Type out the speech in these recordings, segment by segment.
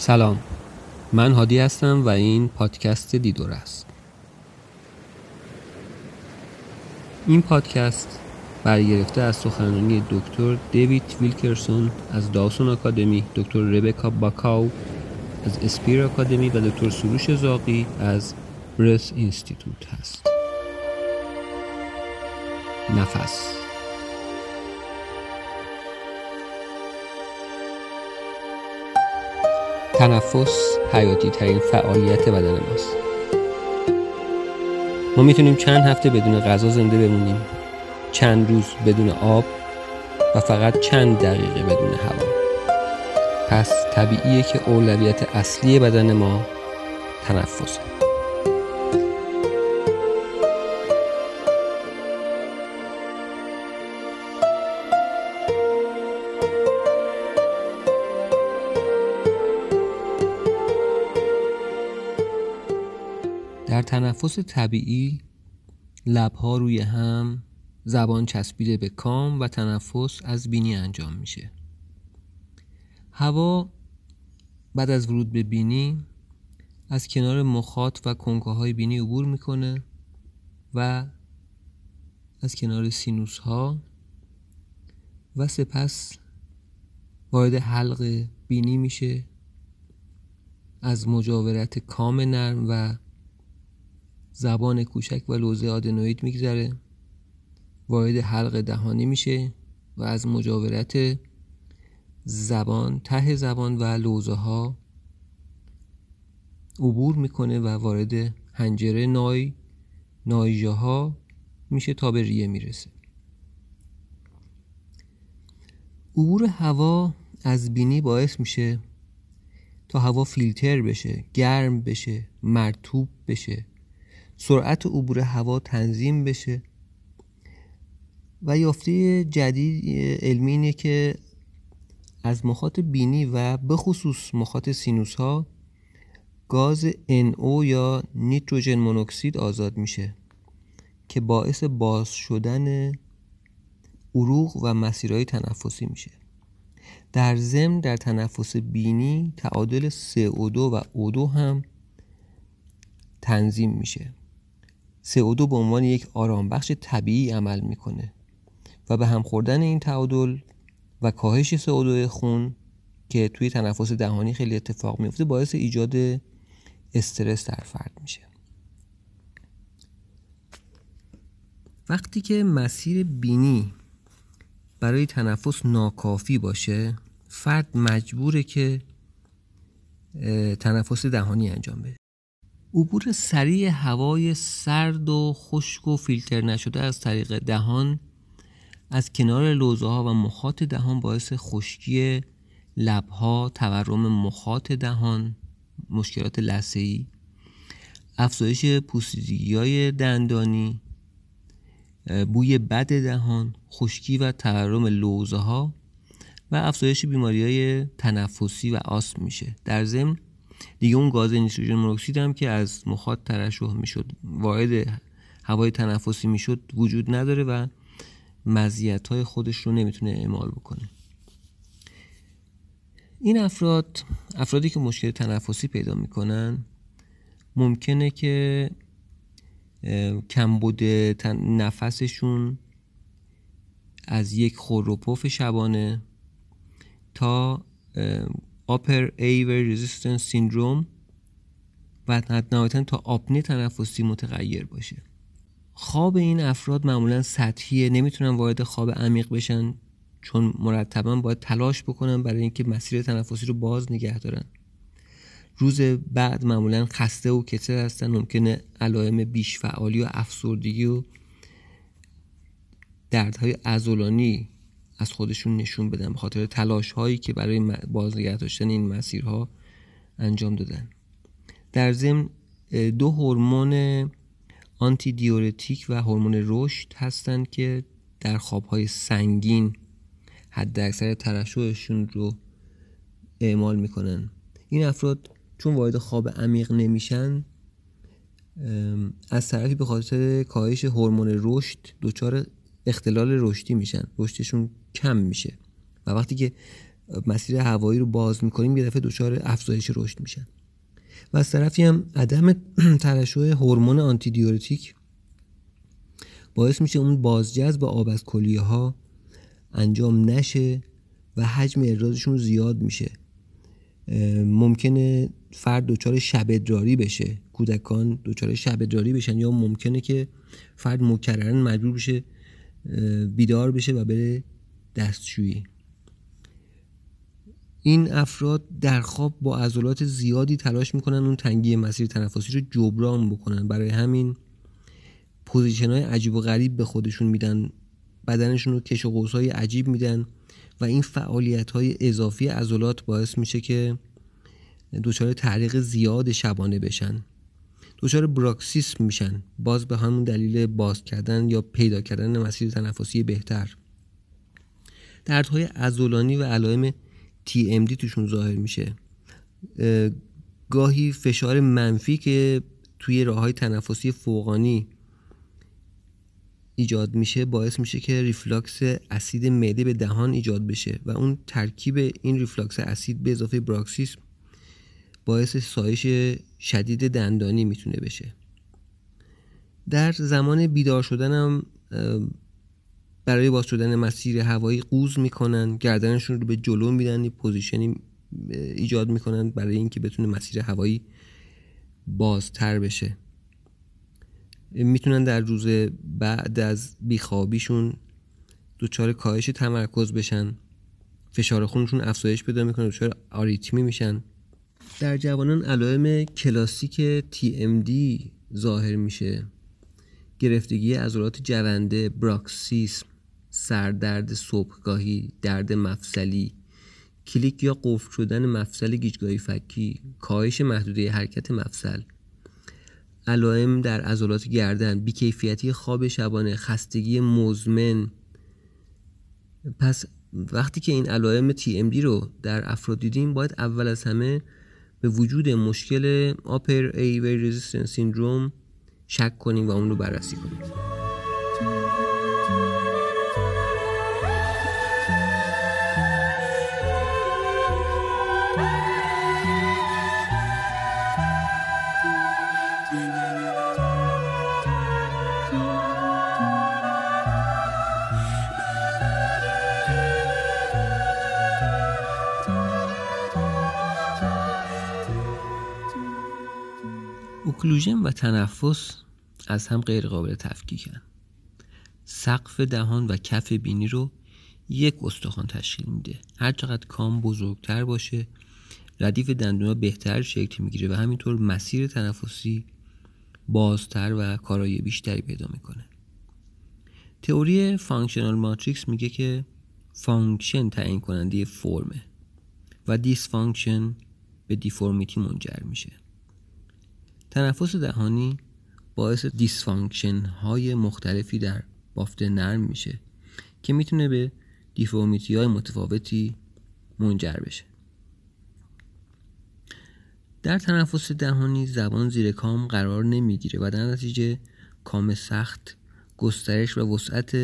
سلام. من هادی هستم و این پادکست دیدور است. این پادکست برگرفته از سخنرانی دکتر دیوید ویلکرسون از داوسون آکادمی دکتر ربکا باکاو از اسپیر آکادمی و دکتر سروش زاقی از برس اینستیتوت هست. نفس. تنفس حیاتی ترین فعالیت بدن ماست. ما می‌تونیم چند هفته بدون غذا زنده بمونیم چند روز بدون آب و فقط چند دقیقه بدون هوا. پس طبیعیه که اولویت اصلی بدن ما تنفسه. تنفس طبیعی لبها روی هم زبان چسبیده به کام و تنفس از بینی انجام میشه. هوا بعد از ورود به بینی از کنار مخاط و کنکه های بینی عبور می‌کنه و از کنار سینوس ها و سپس وارد حلق بینی میشه. از مجاورت کام نرم و زبان کوچک و لوزه آدنوید میگذره. وارد حلق دهانی میشه و از مجاورت زبان ته زبان و لوزه ها عبور می‌کنه و وارد هنجره نای نایجه ها میشه تا به ریه می‌رسه. عبور هوا از بینی باعث میشه تا هوا فیلتر بشه گرم بشه مرتوب بشه. سرعت عبور هوا تنظیم بشه. و یافته جدید علمی اینه که از مخاط بینی و به خصوص مخاط سینوس ها گاز NO یا نیتروژن مونوکسید آزاد میشه که باعث باز شدن عروق و مسیرهای تنفسی میشه. در ضمن در تنفس بینی تعادل CO2 و O2 هم تنظیم میشه. CO2 به عنوان یک آرامبخش طبیعی عمل می‌کنه و به هم خوردن این تعادل و کاهش CO2 خون که توی تنفس دهانی خیلی اتفاق میفته باعث ایجاد استرس در فرد میشه. وقتی که مسیر بینی برای تنفس ناکافی باشه فرد مجبوره که تنفس دهانی انجام بده. عبور سریع هوای سرد و خشک و فیلتر نشده از طریق دهان از کنار لوزه ها و مخاط دهان باعث خشکی لبها تورم مخاط دهان مشکلات لثه‌ای افزایش پوسیدگی های دندانی بوی بد دهان خشکی و تورم لوزه ها و افزایش بیماری های تنفسی و آسم میشه. در ضمن دیگه اون گاز نیتروژن مونوکسید هم که از مخاط ترشح می‌شد وارد هوای تنفسی می‌شد وجود نداره و مزیت های خودش رو نمی‌تونه اعمال بکنه. این افراد افرادی که مشکل تنفسی پیدا می‌کنن ممکنه که کمبود نفسشون از یک خور شبانه تا Upper Airway Resistance Syndrome و نهایتا تا آپنه تنفسی متغیر باشه. خواب این افراد معمولا سطحیه. نمی‌تونن وارد خواب عمیق بشن چون مرتبا باید تلاش بکنن برای اینکه مسیر تنفسی رو باز نگه دارن. روز بعد معمولا خسته و کتر هستن. ممکنه علائم بیش فعالی و افسردگی و دردهای ازولانی از خودشون نشون بدن به خاطر تلاش هایی که برای بازنگه داشتن این مسیرها انجام دادن. در ضمن دو هورمون آنتی دیورتیک و هورمون رشد هستند که در خوابهای سنگین حد اکثر ترشحشون رو اعمال می‌کنن. این افراد چون وارد خواب عمیق نمیشن از طرفی به خاطر کاهش هورمون رشد دچار اختلال رشدی میشن. رشدشون کم میشه. و وقتی که مسیر هوایی رو باز می‌کنیم یه دفعه دچار افزایش رشد میشن. و از طرفی هم عدم ترشح هورمون آنتی دیورتیک باعث میشه اون بازجذب آب از کلیه ها انجام نشه و حجم احرازشون زیاد میشه. ممکنه فرد دچار شب ادراری بشه. کودکان دچار شب ادراری بشن یا ممکنه که فرد مکررن مجبور بشه بیدار بشه و بره دستشویی. این افراد در خواب با عضلات زیادی تلاش می‌کنن اون تنگی مسیر تنفسی رو جبران بکنن. برای همین پوزیشن های عجیب و غریب به خودشون میدن بدنشون رو کش و قوس های عجیب میدن و این فعالیت های اضافی عضلات باعث میشه که دچار تعریق زیاد شبانه بشن. دچار براکسیسم میشن. باز به همون دلیل باز کردن یا پیدا کردن مسیر تنفسی بهتر. دردهای عضلانی و علائم TMD توشون ظاهر میشه. گاهی فشار منفی که توی راه های تنفسی فوقانی ایجاد میشه باعث میشه که ریفلاکس اسید معده به دهان ایجاد بشه و اون ترکیب این ریفلاکس اسید به اضافه bruxism باعث سایش شدید دندانی می‌تونه بشه. در زمان بیدار شدن هم برای باز شدن مسیر هوایی قوز می‌کنن گردنشون رو به جلو میدن position ی ایجاد می‌کنن برای اینکه بتونه مسیر هوایی بازتر بشه. می‌تونن در روز بعد از بیخوابیشون دچار کاهش تمرکز بشن. فشار خونشون افزایش پیدا می‌کنه دچار آریتمی میشن. در جوانان علائم کلاسیک TMD ظاهر میشه. گرفتگی عضلات جونده براکسیسم سردرد صبحگاهی درد مفصلی کلیک یا قفل شدن مفصل گیجگاهی فکی کاهش محدوده حرکت مفصل. علائم در عضلات گردن بیکیفیتی خواب شبانه خستگی مزمن. پس وقتی که این علائم TMD رو در افراد دیدیم باید اول از همه به وجود مشکل upper airway resistance syndrome شک کنیم و اون رو بررسی کنیم. occlusion و تنفس از هم غیر قابل تفکیکن. سقف دهان و کف بینی رو یک استخوان تشکیل میده. هر چقدر کام بزرگتر باشه ردیف دندونا بهتر شکل می‌گیره و همینطور مسیر تنفسی بازتر و کارایی بیشتری پیدا می‌کنه. تئوری functional matrix میگه که function تعیین کننده فرمه و dysfunction به deformity منجر میشه. تنفس دهانی باعث dysfunction های مختلفی در بافت نرم میشه که می‌تونه به deformity های متفاوتی منجر بشه. در تنفس دهانی زبان زیر کام قرار نمی‌گیره و در نتیجه کام سخت گسترش و وسعت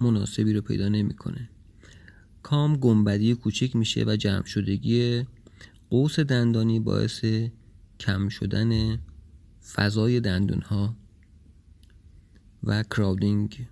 مناسبی رو پیدا نمی‌کنه. کام گنبدی کوچک میشه و جمع شدگی قوس دندانی باعث کم شدن فضای دندون ها و کراودینگ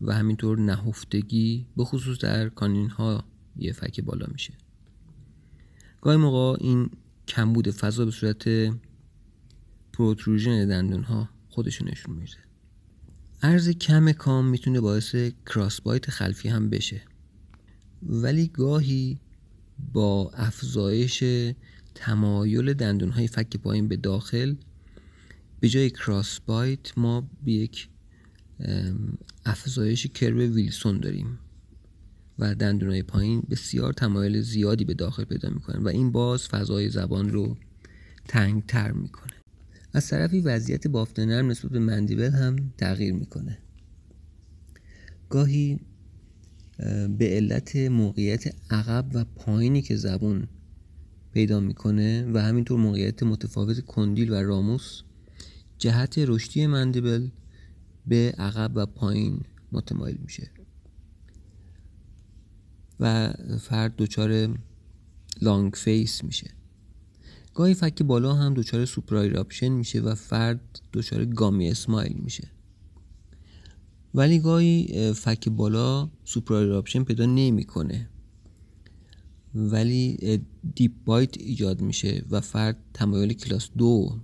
و همینطور نهفتگی به خصوص در کانین ها یه فک بالا میشه. گاهی موقع این کمبود فضا به صورت پروتروژن دندون ها خودشون نشون میده. عرض کم کام می‌تونه باعث کراسبایت خلفی هم بشه. ولی گاهی با افزایش تمایل دندون های فک پایین به داخل به جای کراس بایت ما یک افزایش کرب ویلسون داریم و دندونای پایین بسیار تمایل زیادی به داخل پیدا می‌کنن و این باز فضای زبان رو تنگ تر می‌کنه. از طرفی وضعیت بافت نرم نسبت به مندیبل هم تغییر می‌کنه. گاهی به علت موقعیت عقب و پایینی که زبون پیدا می‌کنه و همینطور موقعیت متفاوت کندیل و راموس جهت رشدی مندیبل به عقب و پایین متمایل میشه. و فرد دچار long face میشه. گاهی فک بالا هم دچار supraeruption میشه و فرد دچار gummy smile میشه. ولی گاهی فک بالا supraeruption پیدا نمی‌کنه. ولی deep bite ایجاد میشه و فرد تمایل کلاس دو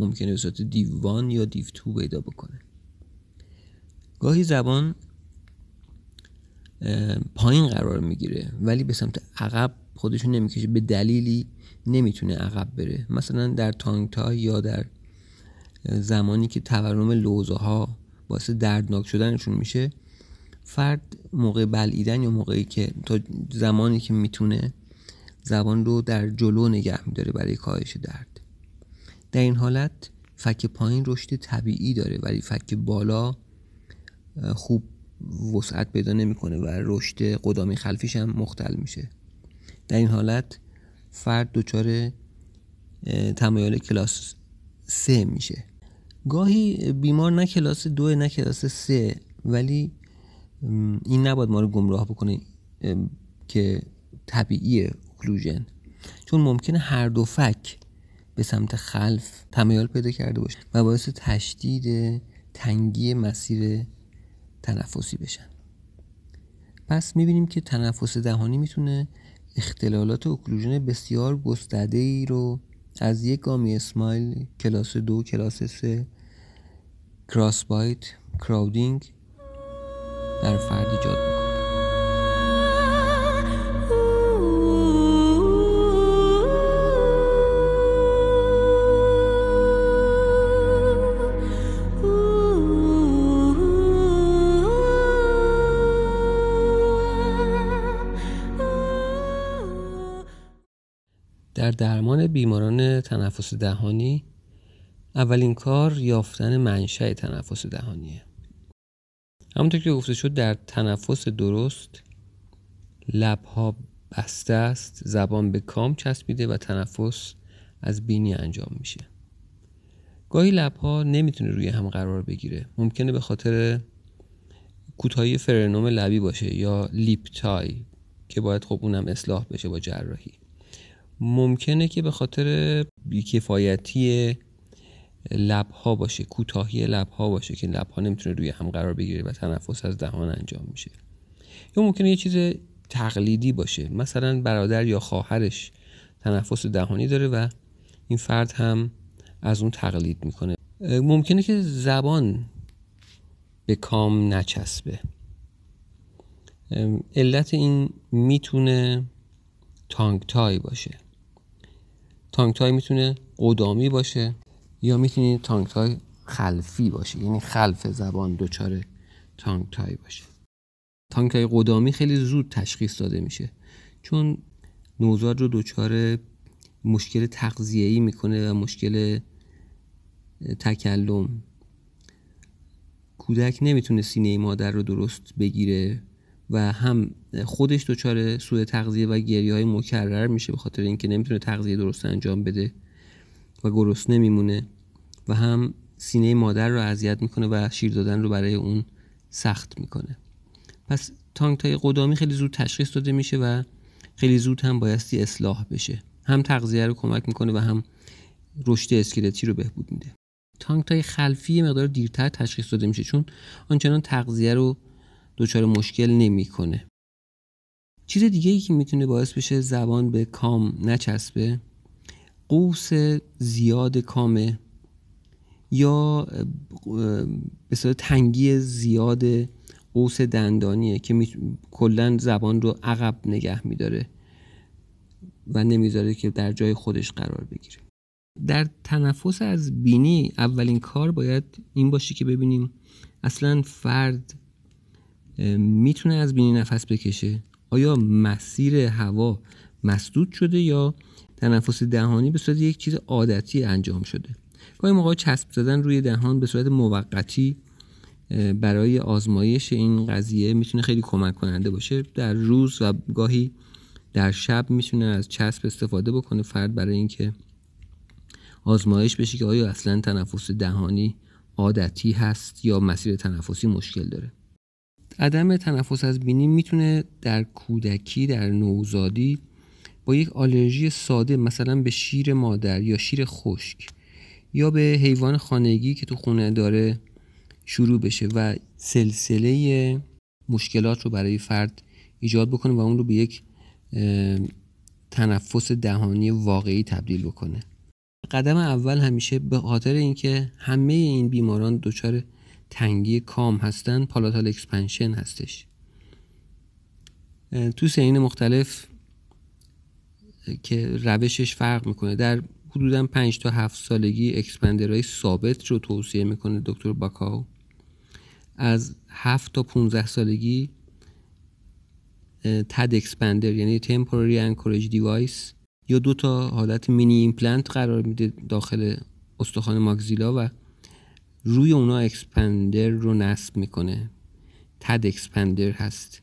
ممکنه به صورت div one یا دیو تو پیدا بکنه. گاهی زبان پایین قرار می‌گیره ولی به سمت عقب خودشون نمی‌کشه. به دلیلی نمی‌تونه عقب بره. مثلا در تانگ تا یا در زمانی که تورم لوزه ها باعث دردناک شدنشون میشه فرد موقع بلعیدن یا موقعی که تا زمانی که می‌تونه زبان رو در جلو نگه میداره برای کاهش درد. در این حالت فک پایین رشد طبیعی داره ولی فک بالا خوب وسعت پیدا نمی‌کنه و رشد قدامی خلفیش هم مختل میشه. در این حالت فرد دچار تمایل کلاس سه میشه. گاهی بیمار نه کلاس دو نه کلاس سه ولی این نباید ما رو گمراه بکنه که طبیعی اوکلوژن چون ممکنه هر دو فک به سمت خلف تمایل پیدا کرده باشه و باعث تشدید تنگی مسیر تنفسی بشن. پس می‌بینیم که تنفس دهانی می‌تونه اختلالات اوکلوژن بسیار گسترده ای رو از یک گامی اسمایل کلاس دو کلاس سه کراس بایت کراودینگ در فرد ایجاد می‌کنه. تنفس دهانی اولین کار یافتن منشأ تنفس دهانیه. همونطور که گفته شد در تنفس درست لبها بسته است زبان به کام چسبیده و تنفس از بینی انجام میشه. گاهی لبها نمی‌تونه روی هم قرار بگیره. ممکنه به خاطر کوتاهی فرنوم لبی باشه یا لیپ تای که باید خب اونم اصلاح بشه با جراحی. ممکنه که به خاطر بیکفایتی لبها باشه کوتاهی لبها باشه که لبها نمی‌تونه روی هم قرار بگیره و تنفس از دهان انجام میشه. یا ممکنه یه چیز تقلیدی باشه مثلا برادر یا خواهرش تنفس دهانی داره و این فرد هم از اون تقلید می‌کنه. ممکنه که زبان به کام نچسبه. علت این می‌تونه تانگ تای باشه. تانگ تای می‌تونه قدامی باشه یا می‌تونه تانگ تای خلفی باشه. یعنی خلف زبان دچار تانگ تای باشه. تانگ تای قدامی خیلی زود تشخیص داده میشه. چون نوزاد رو دچار مشکل تغذیه‌ای می‌کنه و مشکل تکلم. کودک نمی‌تونه سینه مادر رو درست بگیره. و هم خودش دچار سوء تغذیه و گریه های مکرر میشه به خاطر اینکه نمی‌تونه تغذیه درست انجام بده و گرسنه نمیمونه و هم سینه مادر رو اذیت می‌کنه و شیر دادن رو برای اون سخت می‌کنه. پس تانک تای قدامی خیلی زود تشخیص داده میشه و خیلی زود هم بایستی اصلاح بشه. هم تغذیه رو کمک می‌کنه و هم رشد اسکلتی رو بهبود میده. تانک تای خلفی مقدار دیرتر تشخیص داده میشه چون آنچنان تغذیه رو دچار مشکل نمی‌کنه. چیز دیگه ای که می‌تونه باعث بشه زبان به کام نچسبه قوس زیاد کامه یا به تنگی زیاد قوس دندانیه که کلا زبان رو عقب نگه میداره و نمی‌ذاره که در جای خودش قرار بگیره. در تنفس از بینی اولین کار باید این باشه که ببینیم اصلا فرد می‌تونه از بینی نفس بکشه؟ آیا مسیر هوا مسدود شده یا تنفس دهانی به صورت یک چیز عادتی انجام شده؟ گاهی موقع چسب زدن روی دهان به صورت موقتی برای آزمایش این قضیه می‌تونه خیلی کمک کننده باشه. در روز و گاهی در شب می‌تونه از چسب استفاده بکنه فرد برای اینکه آزمایش بشه که آیا اصلا تنفس دهانی عادتی هست یا مسیر تنفسی مشکل داره. عدم تنفس از بینی می‌تونه در کودکی در نوزادی با یک آلرژی ساده مثلا به شیر مادر یا شیر خشک یا به حیوان خانگی که تو خونه داره شروع بشه و سلسله مشکلات رو برای فرد ایجاد بکنه و اون رو به یک تنفس دهانی واقعی تبدیل بکنه. قدم اول همیشه به خاطر اینکه همه این بیماران دچار تنگی کام هستن palatal expansion هستش. تو سنین مختلف که روشش فرق می‌کنه. در حدودا 5 تا 7 سالگی expander های ثابت رو توصیه می‌کنه دکتر باکاو. از 7 تا 15 سالگی TAD expander یعنی temporary anchorage device یا دو تا حالت mini implant قرار میده داخل استخوان maxilla و روی اونا expander رو نصب می‌کنه. TAD expander هست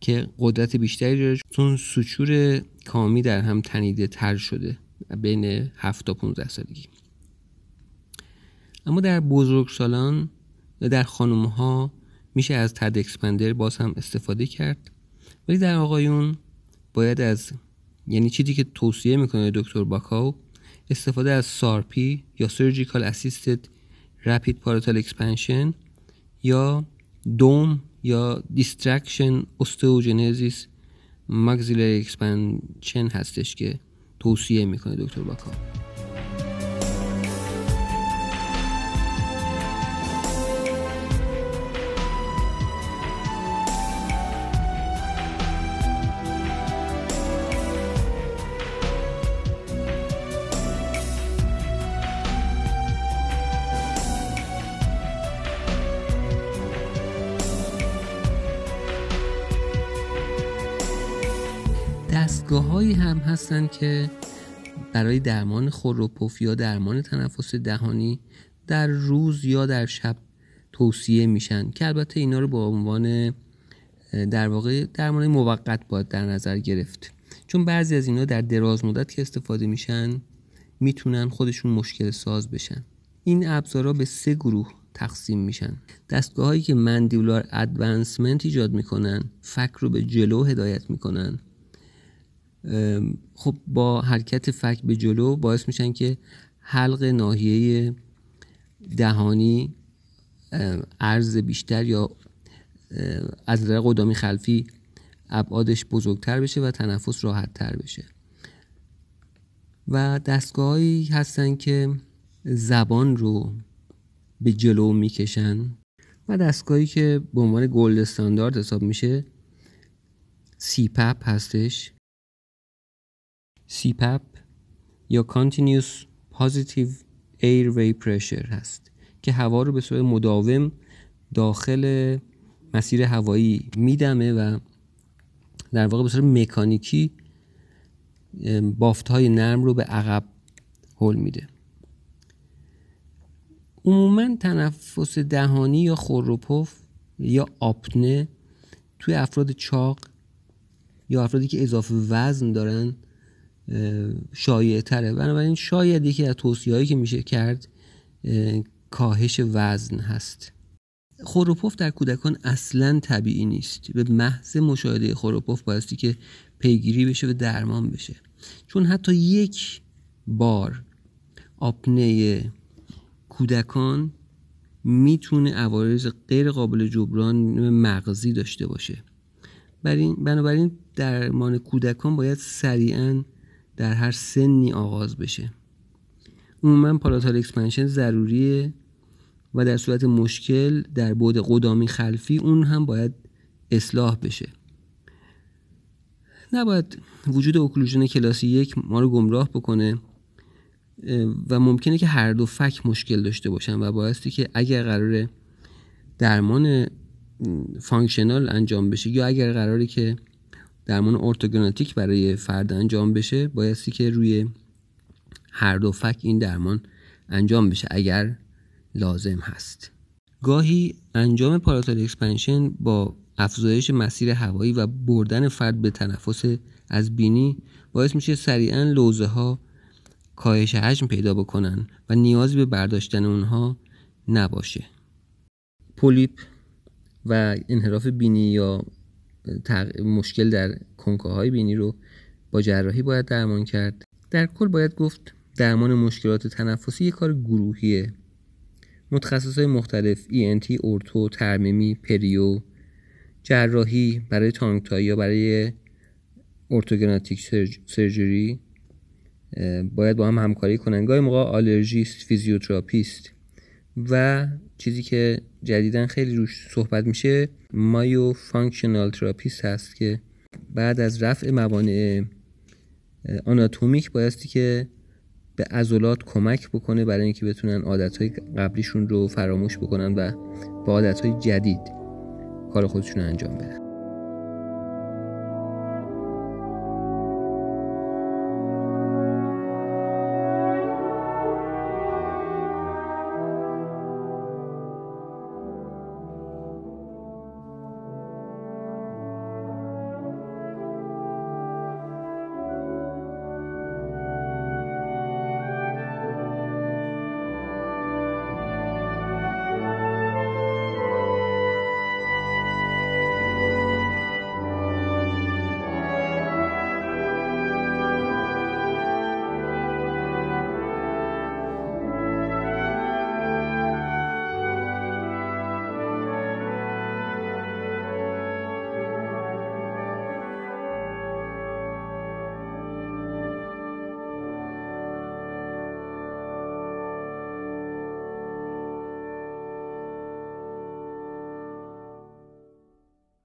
که قدرت بیشتری داره. چون suture کامی در هم تنیده تر شده بین 7 تا 15 سالگی. اما در بزرگسالان و در خانم ها میشه از تد اکسپندر باز هم استفاده کرد. ولی در آقایون باید از یعنی چیزی که توصیه می‌کنه دکتر باکاو استفاده از سارپی یا Surgical Assisted Rapid Palatal Expansion یا دوم یا Distraction Osteogenesis Maxillary Expansion هستش که توصیه می‌کنه دکتر باکاو دستگاه هم هستن که برای درمان خوروپوف یا درمان تنفس دهانی در روز یا در شب توصیه میشن که البته اینا رو با عنوان در واقع درمان موقت باید در نظر گرفت. چون بعضی از اینا در دراز مدت که استفاده میشن می‌تونن خودشون مشکل ساز بشن. این ابزارا به سه گروه تقسیم میشن. دستگاه هایی که مندیولار ادوانسمنت ایجاد می‌کنن فک رو به جلو هدایت می‌کنن. خب با حرکت فک به جلو باعث میشن که حلق ناحیه دهانی عرض بیشتر یا از نظر قدامی خلفی ابعادش بزرگتر بشه و تنفس راحت تر بشه. و دستگاهایی هستن که زبان رو به جلو می‌کشن و دستگاهی که به عنوان گلد استاندارد حساب میشه سیپپ هستش. CPAP یا Continuous Positive Airway Pressure هست که هوا رو به صورت مداوم داخل مسیر هوایی میدمه و در واقع به صورت مکانیکی بافت های نرم رو به عقب هل میده. عموما تنفس دهانی یا خوروپف یا آپنه توی افراد چاق یا افرادی که اضافه وزن دارن شایع تره. بنابراین شاید یکی از توصیه که میشه کرد کاهش وزن هست. خوروپوف در کودکان اصلا طبیعی نیست. به محض مشاهده خوروپوف بایستی که پیگیری بشه و درمان بشه. چون حتی یک بار آپنه کودکان می‌تونه عوارض غیر قابل جبران مغزی داشته باشه. بنابراین درمان کودکان باید سریعا در هر سنی آغاز بشه. عموما palatal expansion ضروریه و در صورت مشکل در بعد قدامی خلفی اون هم باید اصلاح بشه. نباید وجود occlusion کلاس یک ما رو گمراه بکنه و ممکنه که هر دو فک مشکل داشته باشن و بایستی که اگر قرار درمان functional انجام بشه یا اگر قراره که درمان orthognathic برای فرد انجام بشه بایستی که روی هر دو فک این درمان انجام بشه اگر لازم هست. گاهی انجام palatal expansion با افزایش مسیر هوایی و بردن فرد به تنفس از بینی باعث میشه سریعا لوزه ها کاهش حجم پیدا بکنن و نیازی به برداشتن اونها نباشه. پولیپ و انحراف بینی یا مشکل در کنکه های بینی رو با جراحی باید درمان کرد. در کل باید گفت درمان مشکلات تنفسی یک کار گروهیه. متخصص های مختلف ENT، اورتو، ترمیمی، پریو، جراحی برای tongue tie یا برای orthognathic surgery باید با هم همکاری کنن. گاهی موقع آلرژیست فیزیوتراپیست و چیزی که جدیدا خیلی روش صحبت میشه myofunctional therapist هست که بعد از رفع موانع آناتومیک بایستی که به عضلات کمک بکنه برای اینکه بتونن عادتهای قبلیشون رو فراموش بکنن و با عادتهای جدید کار خودشون رو انجام بدن.